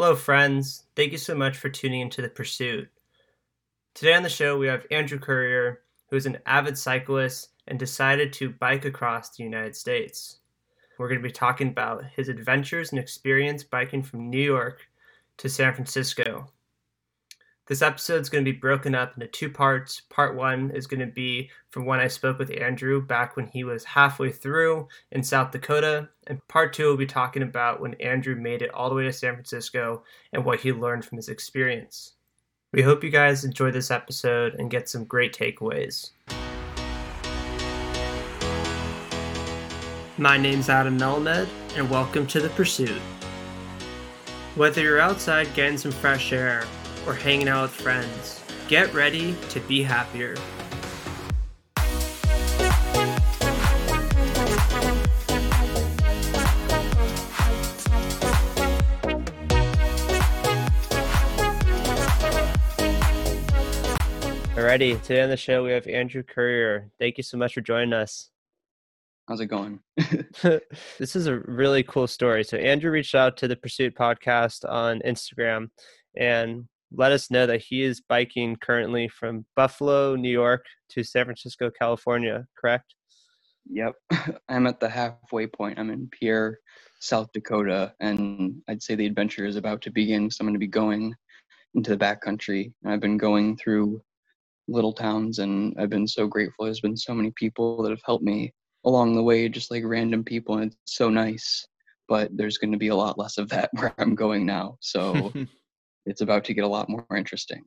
Hello, friends. Thank you so much for tuning into The Pursuit. Today on the show, we have Andrew Currier, who is an avid cyclist and decided to bike across the United States. We're going to be talking about his adventures and experience biking from New York to San Francisco. This episode is going to be broken up into two parts. Part one is going to be from when I spoke with Andrew back when he was halfway through in South Dakota. And part two will be talking about when Andrew made it all the way to San Francisco and what he learned from his experience. We hope you guys enjoy this episode and get some great takeaways. My name's Adam Melmed, and welcome to The Pursuit. Whether you're outside getting some fresh air or hanging out with friends, get ready to be happier. Alrighty, today on the show we have Andrew Currier. Thank you so much for joining us. How's it going? this is a really cool story. So Andrew reached out to the Pursuit podcast on Instagram and let us know that he is biking currently from Buffalo, New York to San Francisco, California, correct? Yep. I'm at the halfway point. I'm in Pierre, South Dakota, and I'd say the adventure is about to begin. So I'm going to be going into the backcountry. And I've been going through little towns, and I've been so grateful. There's been so many people that have helped me along the way, just like random people, and it's so nice. But there's going to be a lot less of that where I'm going now. So it's about to get a lot more interesting.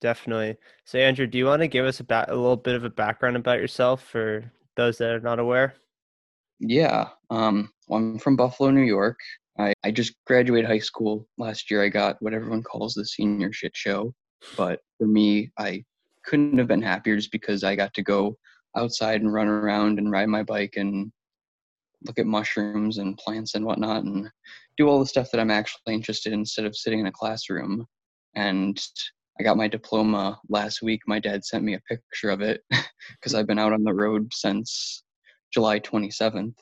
Definitely. So, Andrew, do you want to give us a, ba- a little bit of a background about yourself for those that are not aware? Yeah. Um, well, I'm from Buffalo, New York. I, I just graduated high school last year. I got what everyone calls the senior shit show. But for me, I couldn't have been happier just because I got to go outside and run around and ride my bike and look at mushrooms and plants and whatnot and do all the stuff that I'm actually interested in instead of sitting in a classroom. And I got my diploma last week. My dad sent me a picture of it because I've been out on the road since July 27th.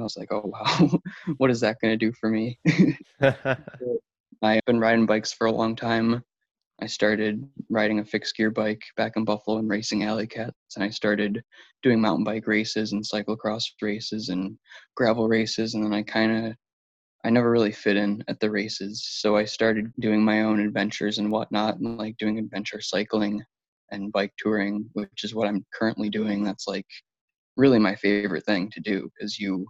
I was like, oh, wow, what is that going to do for me? I've been riding bikes for a long time. I started riding a fixed gear bike back in Buffalo and racing alley cats. And I started doing mountain bike races and cyclocross races and gravel races. And then I kind of, I never really fit in at the races. So I started doing my own adventures and whatnot and like doing adventure cycling and bike touring, which is what I'm currently doing. That's like really my favorite thing to do because you,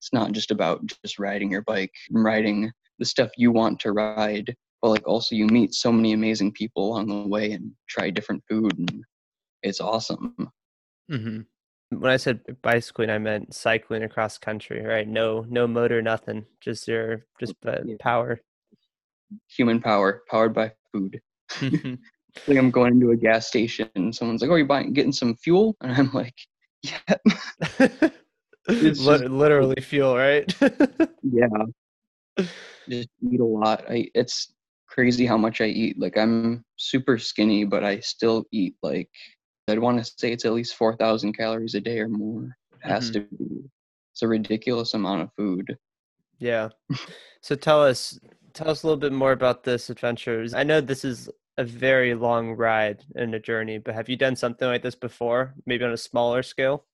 it's not just about just riding your bike, riding the stuff you want to ride but like also you meet so many amazing people along the way and try different food and it's awesome. Mm-hmm. when i said bicycling i meant cycling across country right? No no motor nothing. Just your just the power. Human power powered by food. Like i'm going into a gas station and someone's like oh you're buying getting some fuel? And i'm like yeah it's just, literally fuel right? Yeah. Just eat a lot. I, it's crazy how much I eat. Like I'm super skinny, but I still eat like I'd want to say it's at least 4,000 calories a day or more. It has mm-hmm. to be. It's a ridiculous amount of food. Yeah. so tell us tell us a little bit more about this adventure. I know this is a very long ride and a journey, but have you done something like this before? Maybe on a smaller scale?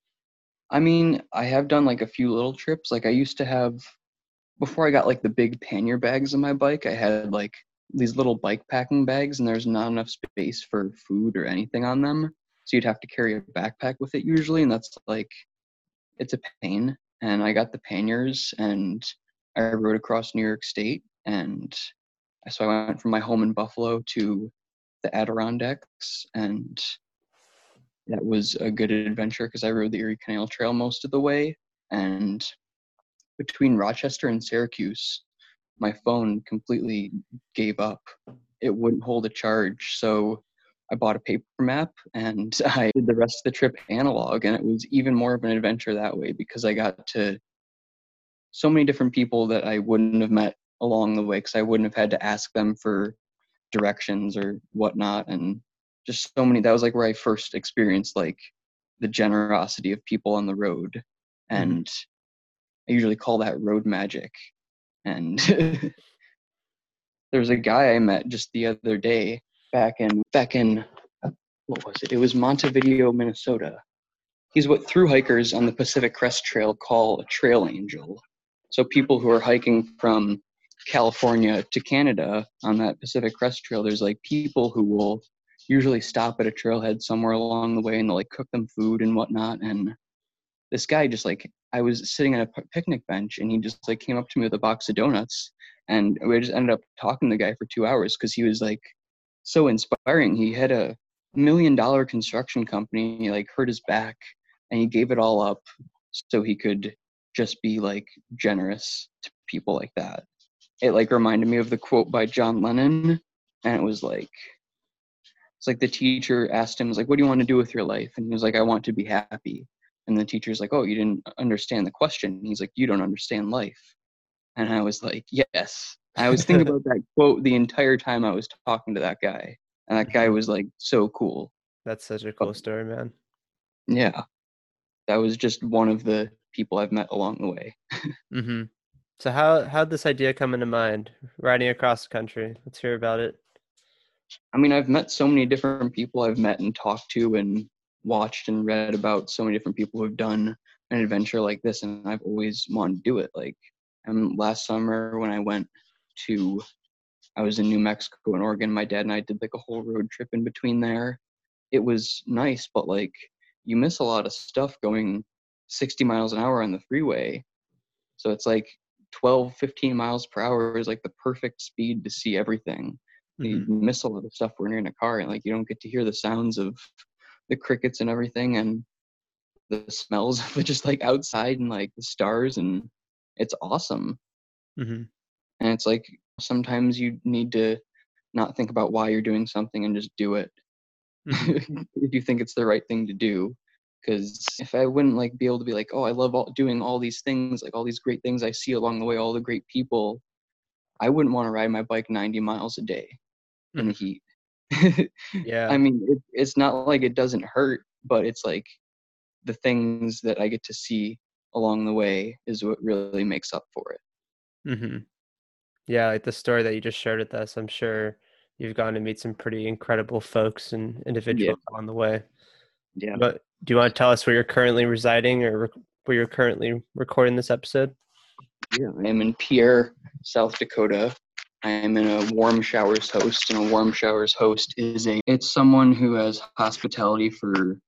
I mean, I have done like a few little trips. Like I used to have before I got like the big pannier bags on my bike, I had like these little bike packing bags and there's not enough space for food or anything on them. So you'd have to carry a backpack with it usually, and that's like it's a pain. And I got the panniers and I rode across New York State and so I went from my home in Buffalo to the Adirondacks and that was a good adventure because I rode the Erie Canal Trail most of the way and between Rochester and Syracuse my phone completely gave up. It wouldn't hold a charge. So I bought a paper map and I did the rest of the trip analog. And it was even more of an adventure that way because I got to so many different people that I wouldn't have met along the way because I wouldn't have had to ask them for directions or whatnot. And just so many, that was like where I first experienced like the generosity of people on the road. Mm-hmm. And I usually call that road magic and there's a guy I met just the other day back in back in uh, what was it? It was Montevideo, Minnesota. He's what through hikers on the Pacific Crest Trail call a trail angel. So people who are hiking from California to Canada on that Pacific Crest Trail, there's like people who will usually stop at a trailhead somewhere along the way and they'll like cook them food and whatnot. And this guy just like I was sitting at a picnic bench and he just like came up to me with a box of donuts and we just ended up talking to the guy for two hours because he was like so inspiring. He had a million dollar construction company. He like hurt his back and he gave it all up so he could just be like generous to people like that. It like reminded me of the quote by John Lennon and it was like it's like the teacher asked him was like what do you want to do with your life and he was like I want to be happy and the teacher's like oh you didn't understand the question he's like you don't understand life and I was like yes I was thinking about that quote the entire time I was talking to that guy and that guy was like so cool that's such a cool story man yeah that was just one of the people I've met along the way. mm-hmm. So how how'd this idea come into mind? Riding across the country. Let's hear about it. I mean, I've met so many different people I've met and talked to and watched and read about so many different people who've done an adventure like this and I've always wanted to do it. Like um, last summer when I went to I was in New Mexico and Oregon, my dad and I did like a whole road trip in between there. It was nice, but like you miss a lot of stuff going 60 miles an hour on the freeway. So it's like 12, 15 miles per hour is like the perfect speed to see everything. Mm-hmm. You miss a lot of stuff when you're in a car and like you don't get to hear the sounds of the crickets and everything and the smells of just like outside and like the stars and it's awesome. Mm-hmm. And it's like sometimes you need to not think about why you're doing something and just do it. Mm-hmm. if you think it's the right thing to do because if i wouldn't like be able to be like oh i love all, doing all these things like all these great things i see along the way all the great people i wouldn't want to ride my bike 90 miles a day mm. in the heat yeah. I mean it, it's not like it doesn't hurt but it's like the things that i get to see along the way is what really makes up for it. Mm-hmm. yeah like the story that you just shared with us i'm sure you've gone to meet some pretty incredible folks and individuals yeah. on the way. Yeah. But do you want to tell us where you're currently residing or where you're currently recording this episode? Yeah i am in pierre south dakota i am in a warm showers host and a warm showers host is a it's someone who has hospitality for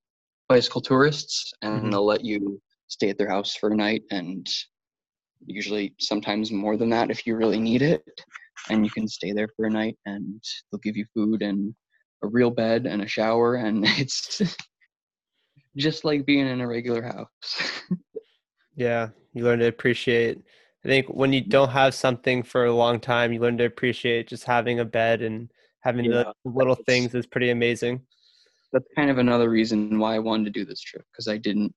bicycle tourists and mm-hmm. they'll let you stay at their house for a night and usually sometimes more than that if you really need it and you can stay there for a night and they'll give you food and a real bed and a shower and it's just like being in a regular house yeah you learn to appreciate i think when you don't have something for a long time you learn to appreciate just having a bed and having yeah, the little things is pretty amazing that's kind of another reason why i wanted to do this trip because i didn't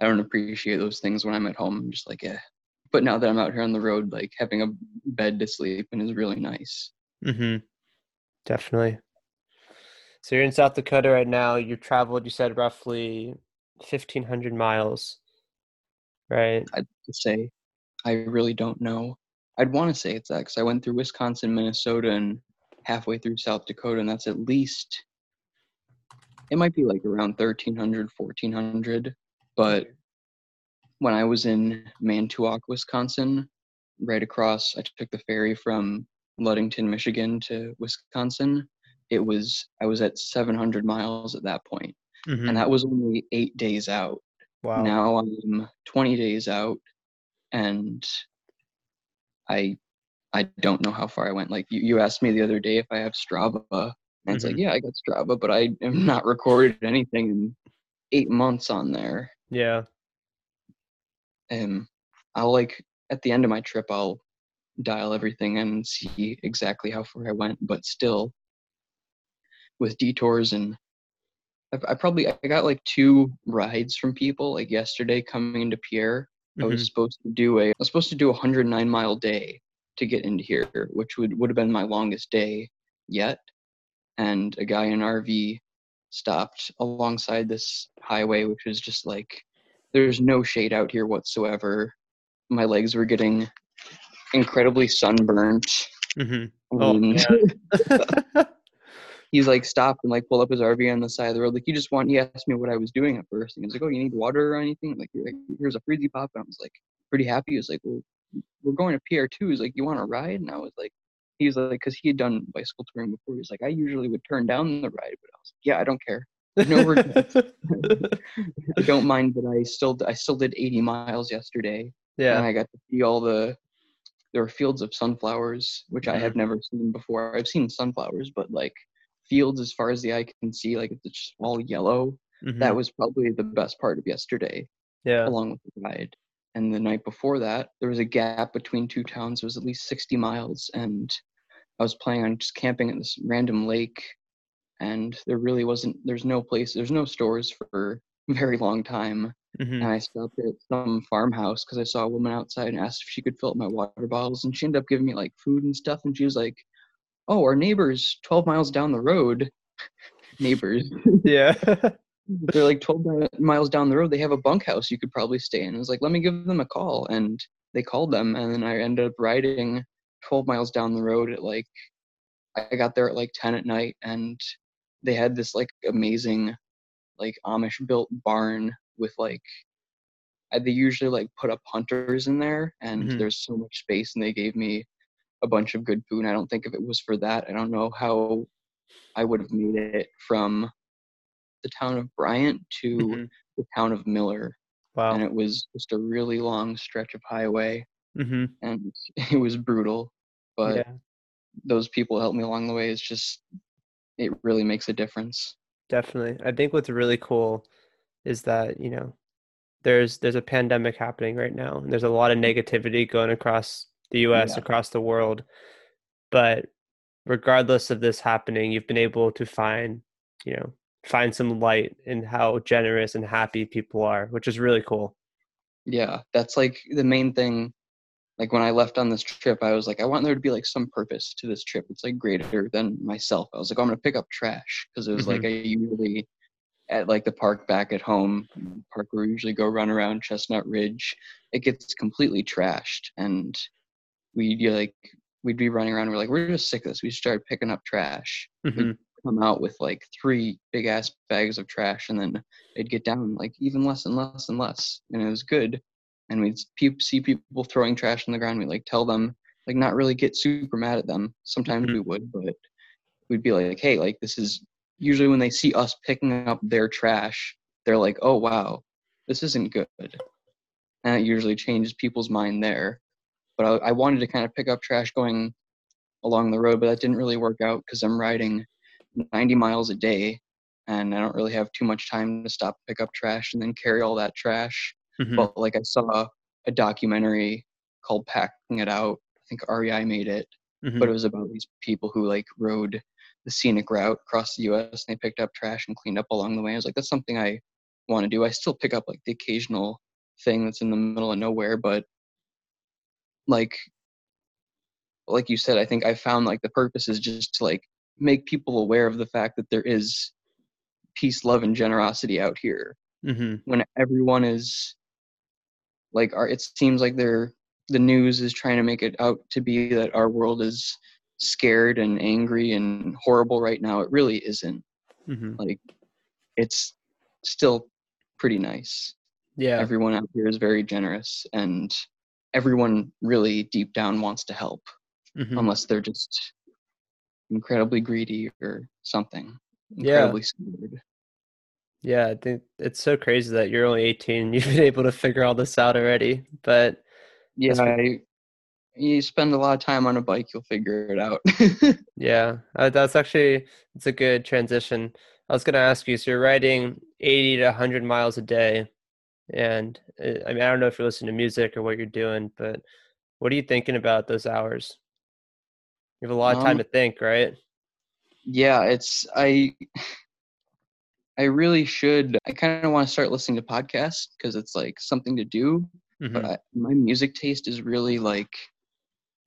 i don't appreciate those things when i'm at home i'm just like yeah but now that I'm out here on the road, like having a bed to sleep in is really nice. Mm-hmm. Definitely. So you're in South Dakota right now. You've traveled, you said, roughly 1,500 miles, right? I'd say. I really don't know. I'd want to say it's that because I went through Wisconsin, Minnesota, and halfway through South Dakota, and that's at least, it might be like around 1,300, 1,400. But when I was in Manitowoc, Wisconsin, right across, I took the ferry from Ludington, Michigan to Wisconsin. It was I was at 700 miles at that point, mm-hmm. and that was only eight days out. Wow. Now I'm 20 days out, and I I don't know how far I went. Like you, you asked me the other day if I have Strava, and mm-hmm. it's like, mm-hmm. yeah, I got Strava, but I have not recorded anything in eight months on there. Yeah and I'll like at the end of my trip I'll dial everything and see exactly how far I went, but still with detours and I, I probably I got like two rides from people like yesterday coming into Pierre. I was mm-hmm. supposed to do a I was supposed to do a 109 mile day to get into here, which would would have been my longest day yet. And a guy in RV stopped alongside this highway, which was just like there's no shade out here whatsoever. My legs were getting incredibly sunburnt Mm-hmm. Oh, he's like stopped and like pulled up his RV on the side of the road. Like he just want he asked me what I was doing at first. And he was like, Oh, you need water or anything? Like, like here's a freezy pop. And I was like pretty happy. He was like, Well, we're going to Pierre too. He's like, You want to ride? And I was like, he was like, because he had done bicycle touring before. He was like, I usually would turn down the ride, but I was like, yeah, I don't care. No, I don't mind, but I still I still did 80 miles yesterday. Yeah, and I got to see all the there were fields of sunflowers, which mm-hmm. I have never seen before. I've seen sunflowers, but like fields as far as the eye can see, like it's just all yellow. Mm-hmm. That was probably the best part of yesterday. Yeah, along with the ride. And the night before that, there was a gap between two towns. It was at least 60 miles, and I was planning on just camping at this random lake, and there really wasn't. There's no place. There's no stores for a very long time. Mm-hmm. And I stopped at some farmhouse because I saw a woman outside and asked if she could fill up my water bottles, and she ended up giving me like food and stuff. And she was like, "Oh, our neighbors 12 miles down the road." neighbors. Yeah. They're like 12 miles down the road. They have a bunkhouse you could probably stay in. I was like, let me give them a call. And they called them. And then I ended up riding 12 miles down the road at like I got there at like 10 at night and they had this like amazing like Amish built barn with like they usually like put up hunters in there and mm-hmm. there's so much space and they gave me a bunch of good food. And I don't think if it was for that, I don't know how I would have made it from the town of Bryant to mm-hmm. the town of Miller. Wow. And it was just a really long stretch of highway mm-hmm. and it was brutal but yeah. those people helped me along the way it's just it really makes a difference definitely i think what's really cool is that you know there's there's a pandemic happening right now and there's a lot of negativity going across the us yeah. across the world but regardless of this happening you've been able to find you know find some light in how generous and happy people are which is really cool yeah that's like the main thing like when I left on this trip, I was like, I want there to be like some purpose to this trip. It's like greater than myself. I was like, oh, I'm gonna pick up trash because it was mm-hmm. like I usually at like the park back at home, park where we usually go run around Chestnut Ridge. It gets completely trashed, and we'd like we'd be running around. We're like, we're just sick of this. We started picking up trash. Mm-hmm. We'd come out with like three big ass bags of trash, and then it'd get down like even less and less and less, and it was good and we'd see people throwing trash on the ground. We like tell them, like not really get super mad at them. Sometimes mm-hmm. we would, but we'd be like, hey, like this is usually when they see us picking up their trash, they're like, oh wow, this isn't good, and it usually changes people's mind there. But I, I wanted to kind of pick up trash going along the road, but that didn't really work out because I'm riding 90 miles a day and I don't really have too much time to stop pick up trash and then carry all that trash Mm-hmm. But like I saw a documentary called Packing It Out. I think REI made it, mm-hmm. but it was about these people who like rode the scenic route across the U.S. and they picked up trash and cleaned up along the way. I was like, that's something I want to do. I still pick up like the occasional thing that's in the middle of nowhere, but like like you said, I think I found like the purpose is just to like make people aware of the fact that there is peace, love, and generosity out here. Mm-hmm. When everyone is like our it seems like they're the news is trying to make it out to be that our world is scared and angry and horrible right now it really isn't mm-hmm. like it's still pretty nice yeah everyone out here is very generous and everyone really deep down wants to help mm-hmm. unless they're just incredibly greedy or something incredibly yeah. scared yeah, I think it's so crazy that you're only 18 and you've been able to figure all this out already. But yeah, I, you spend a lot of time on a bike, you'll figure it out. yeah, uh, that's actually it's a good transition. I was going to ask you, so you're riding 80 to 100 miles a day, and uh, I mean, I don't know if you're listening to music or what you're doing, but what are you thinking about those hours? You have a lot of time um, to think, right? Yeah, it's I I really should. I kind of want to start listening to podcasts because it's like something to do. Mm-hmm. But I, my music taste is really like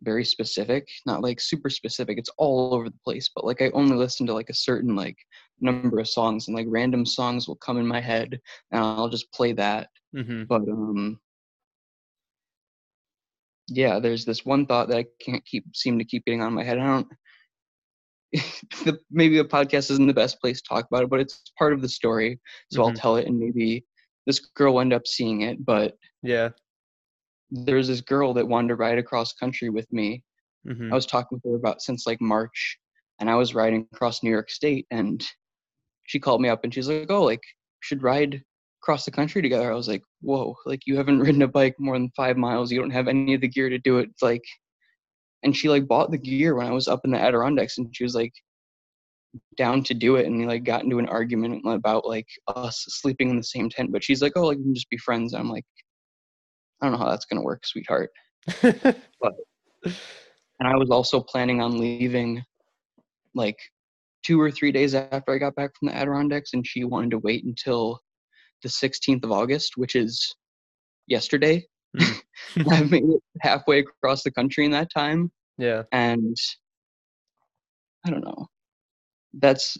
very specific, not like super specific. It's all over the place. But like I only listen to like a certain like number of songs, and like random songs will come in my head, and I'll just play that. Mm-hmm. But um, yeah, there's this one thought that I can't keep seem to keep getting on my head. I don't. the, maybe a podcast isn't the best place to talk about it, but it's part of the story, so Mhm. I'll tell it, and maybe this girl will end up seeing it. But Yeah. there's this girl that wanted to ride across country with me. hmm I was talking with her about since like March, and I was riding across New York State, and she called me up and she's like, "Oh, like should ride across the country together." I was like, "Whoa! Like you haven't ridden a bike more than five miles. You don't have any of the gear to do it." It's like, and she like bought the gear when I was up in the Adirondacks, and she was like down to do it, and we like got into an argument about like us sleeping in the same tent. But she's like, "Oh, like we can just be friends." I'm like, "I don't know how that's gonna work, sweetheart." but and I was also planning on leaving like two or three days after I got back from the Adirondacks, and she wanted to wait until the 16th of August, which is yesterday. Mhm. I've made it halfway across the country in that time, yeah. and I don't know. That's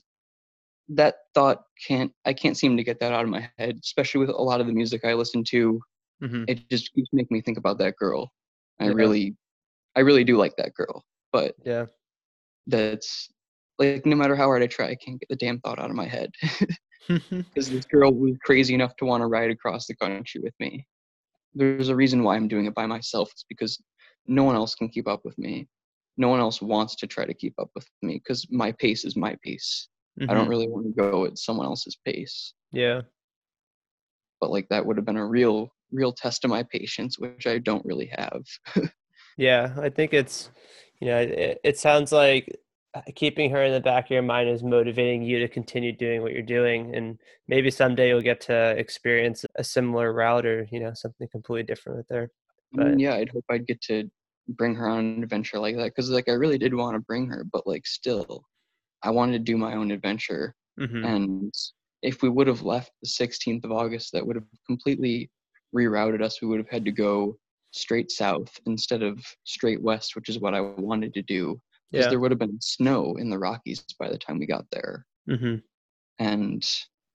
that thought can't I can't seem to get that out of my head, especially with a lot of the music I listen to. hmm It just keeps making me think about that girl. I Yeah. really, I really do like that girl, but Yeah. that's like no matter how hard I try, I can't get the damn thought out of my head because this girl was crazy enough to want to ride across the country with me. There's a reason why I'm doing it by myself. It's because no one else can keep up with me. No one else wants to try to keep up with me because my pace is my pace. I don't Mhm. really want to go at someone else's pace. Yeah. But like that would have been a real, real test of my patience, which I don't really have. Yeah. I think it's, you know, it, it sounds like keeping her in the back of your mind is motivating you to continue doing what you're doing. And maybe someday you'll get to experience a similar route or, you know, something completely different with her. I mean, But- yeah, I'd hope I'd get to bring her on an adventure like that because like I really did want to bring her, but like still, I wanted to do my own adventure. hmm And if we would have left the 16th of August, that would have completely rerouted us. We would have had to go straight south instead of straight west, which is what I wanted to do. Because Yeah. there would have been snow in the Rockies by the time we got there. hmm And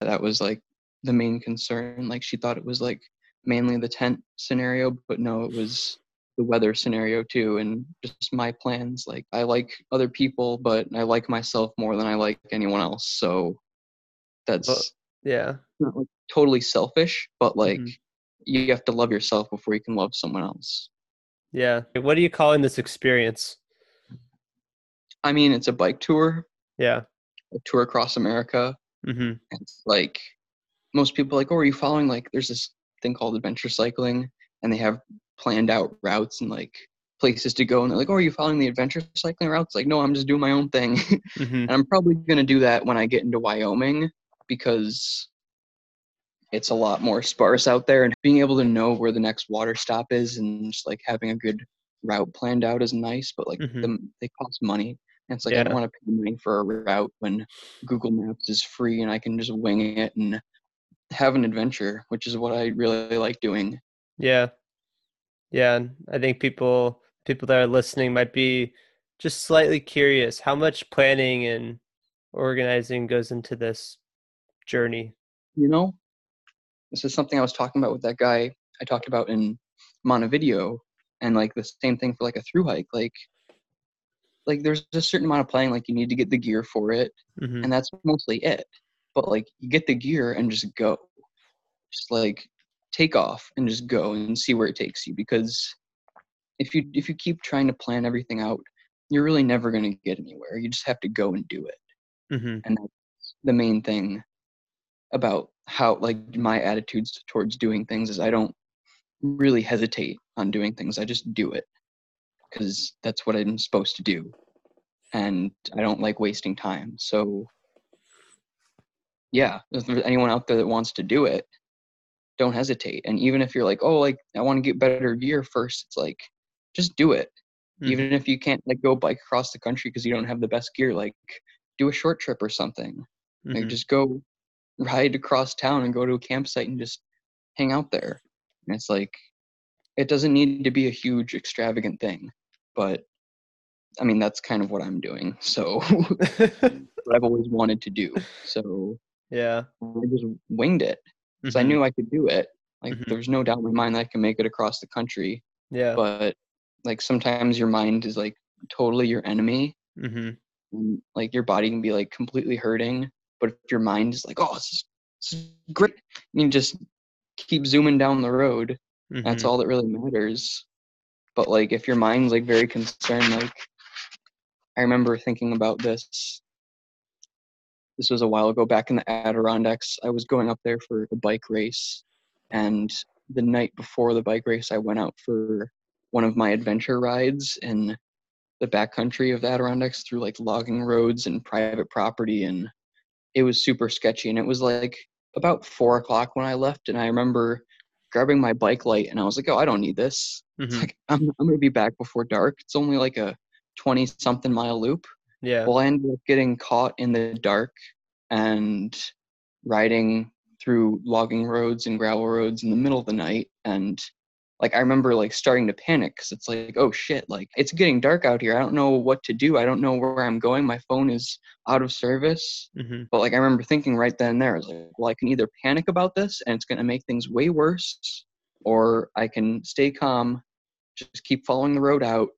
that was like the main concern. Like she thought it was like mainly the tent scenario, but no, it was the weather scenario too. And just my plans. Like I like other people, but I like myself more than I like anyone else. So that's Well, Yeah. not like totally selfish, but like Mhm. you have to love yourself before you can love someone else. Yeah. What are you calling this experience? I mean, it's a bike tour, Yeah. a tour across America. hmm And it's like most people are like, oh, are you following like there's this thing called adventure cycling and they have planned out routes and like places to go and they're like, oh, are you following the adventure cycling routes? Like, no, I'm just doing my own thing. hmm and I'm probably gonna do that when I get into Wyoming because it's a lot more sparse out there and being able to know where the next water stop is and just like having a good route planned out is nice, but like Mhm. them they cost money. And it's like I don't want to pay money for a route when Google Maps is free and I can just wing it and have an adventure, which is what I really like doing. Yeah. Yeah. I think people people that are listening might be just slightly curious how much planning and organizing goes into this journey. You know, this is something I was talking about with that guy I talked about in Montevideo, and like the same thing for like a through hike. Like, like there's a certain amount of planning. Like you need to get the gear for it, hmm and that's mostly it. But like you get the gear and just go, just like take off and just go and see where it takes you. Because if you if you keep trying to plan everything out, you're really never gonna get anywhere. You just have to go and do it. hmm and that's the main thing about how like my attitudes towards doing things is I don't really hesitate on doing things. I just do it because that's what I'm supposed to do, and I don't like wasting time. So yeah, if there's anyone out there that wants to do it, don't hesitate. And even if you're like, oh, like I want to get better gear first, it's like just do it Mhm. even if you can't like go bike across the country because you don't have the best gear like do a short trip or something like Mhm. just go ride across town and go to a campsite and just hang out there and it's like it doesn't need to be a huge extravagant thing but i mean that's kind of what i'm doing so what i've always wanted to do so yeah. i just winged it because i Mhm. knew i could do it like Mhm. there's no doubt in my mind that i can make it across the country Yeah. but like sometimes your mind is like totally your enemy. Mm-hmm. And, like your body can be like completely hurting, but if your mind is like, oh, this is, this is great, you just keep zooming down the road. Mm-hmm. That's all that really matters. But like if your mind's like very concerned, like I remember thinking about this. This was a while ago back in the Adirondacks. I was going up there for a bike race and the night before the bike race I went out for one of my adventure rides in the backcountry of the Adirondacks through like logging roads and private property and it was super sketchy and it was like about four o'clock when I left and I remember grabbing my bike light and I was like, oh, I don't need this. It's Mm-hmm. like I'm I'm gonna be back before dark. It's only like a twenty something mile loop. Yeah. Well, I ended up getting caught in the dark and riding through logging roads and gravel roads in the middle of the night. And like I remember like starting to panic because it's like, oh shit, like it's getting dark out here. I don't know what to do. I don't know where I'm going. My phone is out of service. Mm-hmm. But like I remember thinking right then and there, I was like, well, I can either panic about this and it's gonna make things way worse, or I can stay calm, just keep following the road out,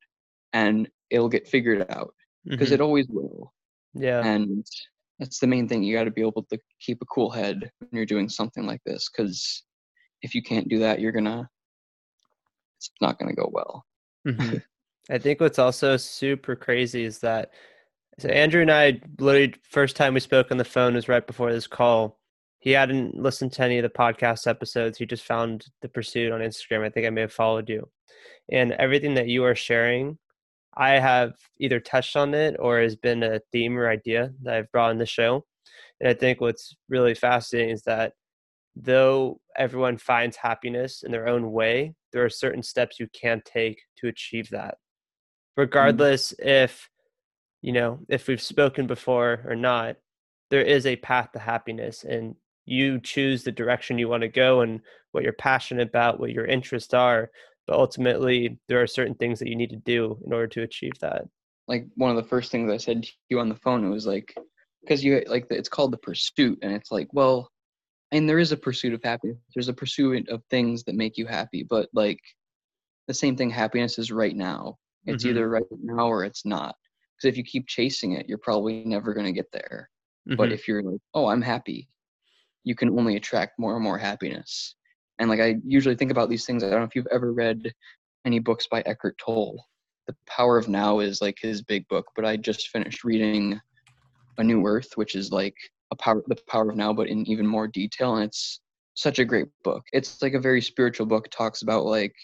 and it'll get figured out because Mhm. it always will. yeah. And that's the main thing. You got to be able to keep a cool head when you're doing something like this because if you can't do that, you're gonna it's not gonna go well. Mhm. I think what's also super crazy is that so Andrew and I literally first time we spoke on the phone was right before this call. He hadn't listened to any of the podcast episodes. He just found the pursuit on Instagram. I think I may have followed you. And everything that you are sharing, I have either touched on it or has been a theme or idea that I've brought in the show. And I think what's really fascinating is that though everyone finds happiness in their own way, there are certain steps you can take to achieve that. Mm-hmm. Regardless if, you know, if we've spoken before or not, there is a path to happiness and you choose the direction you want to go and what you're passionate about, what your interests are. But ultimately, there are certain things that you need to do in order to achieve that. Like one of the first things I said to you on the phone it was like because you like it's called the pursuit and it's like well and there is a pursuit of happiness there's a pursuit of things that make you happy but like the same thing happiness is right now it's Mhm. either right now or it's not because if you keep chasing it you're probably never going to get there but Mhm. if you're like oh i'm happy you can only attract more and more happiness. And like i usually think about these things i don't know if you've ever read any books by eckhart tolle. The power of now is like his big book but i just finished reading a new earth which is like a power the power of now but in even more detail and it's such a great book. It's like a very spiritual book. It talks about like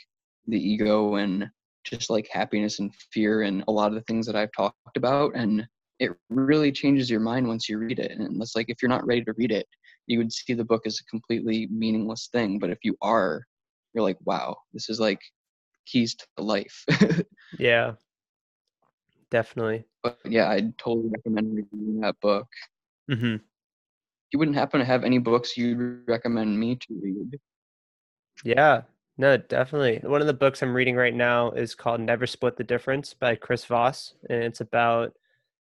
the ego and just like happiness and fear and a lot of the things that i've talked about and it really changes your mind once you read it. And it's like if you're not ready to read it you would see the book as a completely meaningless thing but if you are you're like wow this is like keys to life yeah, definitely. but yeah i'd totally recommend reading that book hmm you wouldn't happen to have any books you'd recommend me to read Yeah, no, definitely. One of the books I'm reading right now is called Never Split the Difference by Chris Voss. And it's about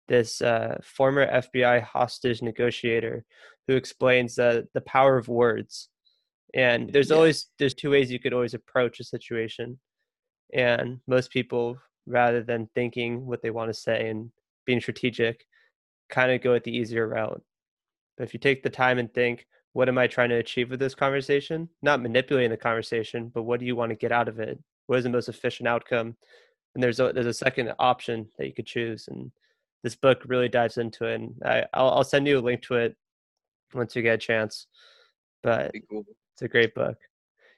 this uh, former FBI hostage negotiator who explains the, the power of words. And there's Yeah. always there's two ways you could always approach a situation. And most people, rather than thinking what they want to say and being strategic, kind of go at the easier route. But if you take the time and think, what am I trying to achieve with this conversation? Not manipulating the conversation, but what do you want to get out of it? What is the most efficient outcome? And there's a there's a second option that you could choose, and this book really dives into it. And I, I'll I'll send you a link to it once you get a chance. But cool. it's a great book.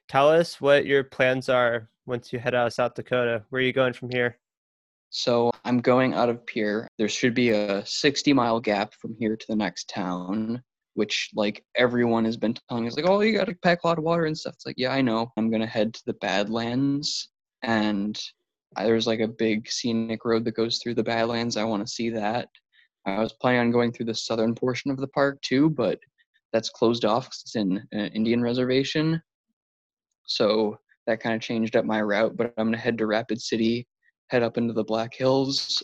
Tell us what your plans are once you head out of South Dakota. Where are you going from here? So I'm going out of Pierre. There should be a 60 mile gap from here to the next town, which like everyone has been telling us, like, oh, you got to pack a lot of water and stuff. It's like, yeah, I know. I'm gonna head to the Badlands, and there's like a big scenic road that goes through the Badlands. I want to see that. I was planning on going through the southern portion of the park too, but that's closed off it's in an Indian reservation. So that kind of changed up my route. But I'm gonna head to Rapid City head up into the Black Hills.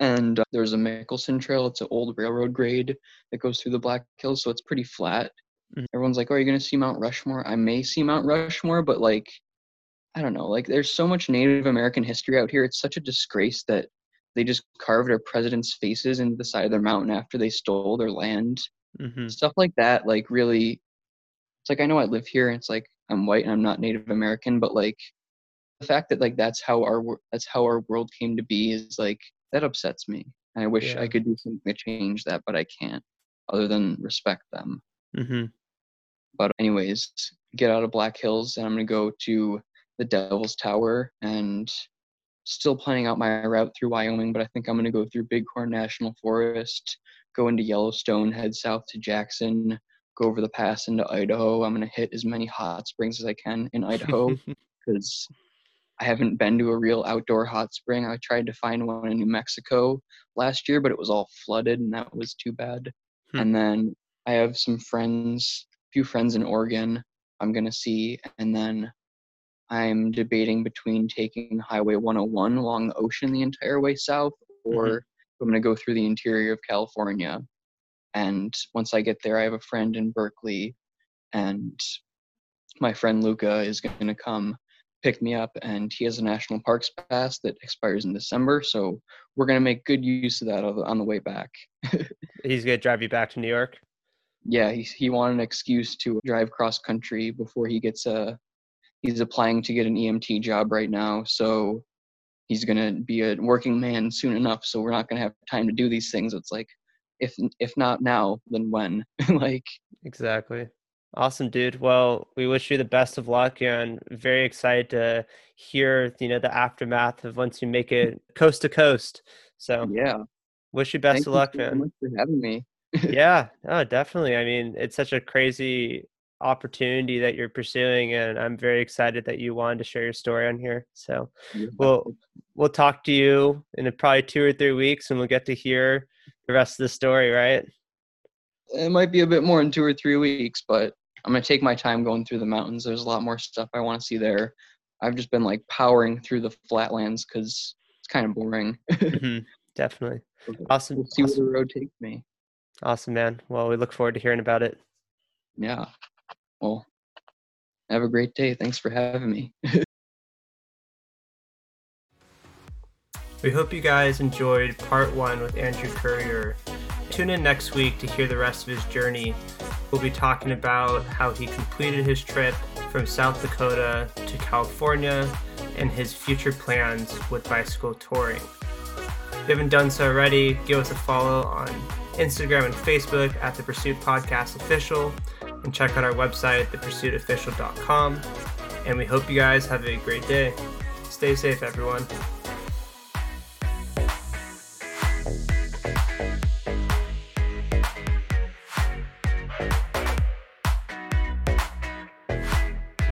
And uh, there's a Mickelson Trail. It's an old railroad grade that goes through the Black Hills, so it's pretty flat. Mhm. Everyone's like, "Oh, are you gonna see Mount Rushmore?" I may see Mount Rushmore, but like, I don't know, like there's so much Native American history out here. It's such a disgrace that they just carved our presidents' faces into the side of their mountain after they stole their land. Mm-hmm. Stuff like that, like really, it's like I know I live here, and it's like I'm white and I'm not Native American, but like the fact that like that's how our that's how our world came to be is like that upsets me. And I wish Yeah. I could do something to change that, but I can't, other than respect them. Mm-hmm. But anyways, get out of Black Hills and I'm gonna go to the Devil's Tower and still planning out my route through Wyoming, but I think I'm gonna go through Bighorn National Forest, go into Yellowstone, head south to Jackson, go over the pass into Idaho. I'm gonna hit as many hot springs as I can in Idaho because I haven't been to a real outdoor hot spring. I tried to find one in New Mexico last year, but it was all flooded and that was too bad. Hmm. And then I have some friends, a few friends in Oregon I'm going to see. And then I'm debating between taking Highway 101 along the ocean the entire way south mm-hmm. or I'm going to go through the interior of California. And once I get there, I have a friend in Berkeley and my friend Luca is going to come pick me up and he has a national parks pass that expires in December. So we're going to make good use of that on the- way back. He's gonna drive you back to New York. yeah, he he wanted an excuse to drive cross country before he gets a. He's applying to get an EMT job right now, so he's gonna be a working man soon enough. So we're not gonna have time to do these things. It's like, if if not now, then when? like, Exactly. Awesome, dude. Well, we wish you the best of luck and very excited to hear, you know, the aftermath of once you make it coast to coast. So yeah. wish you best thank of you luck, so man. much for having me. yeah, oh, definitely. I mean, it's such a crazy opportunity that you're pursuing, and I'm very excited that you wanted to share your story on here. So we'll we'll talk to you in probably two or three weeks, and we'll get to hear the rest of the story, right? it might be a bit more in two or three weeks, but I'm gonna take my time going through the mountains. There's a lot more stuff I want to see there. I've just been like powering through the flatlands because it's kind of boring. Mhm, Definitely. Awesome. We'll see awesome. where the road takes me. Awesome, man. Well, we look forward to hearing about it. Yeah. Well, have a great day. Thanks for having me. We hope you guys enjoyed part one with Andrew Currier. Tune in next week to hear the rest of his journey. We'll be talking about how he completed his trip from South Dakota to California and his future plans with bicycle touring. If you haven't done so already, give us a follow on Instagram and Facebook at The Pursuit Podcast Official and check out our website, thepursuitofficial.com. And we hope you guys have a great day. Stay safe, everyone.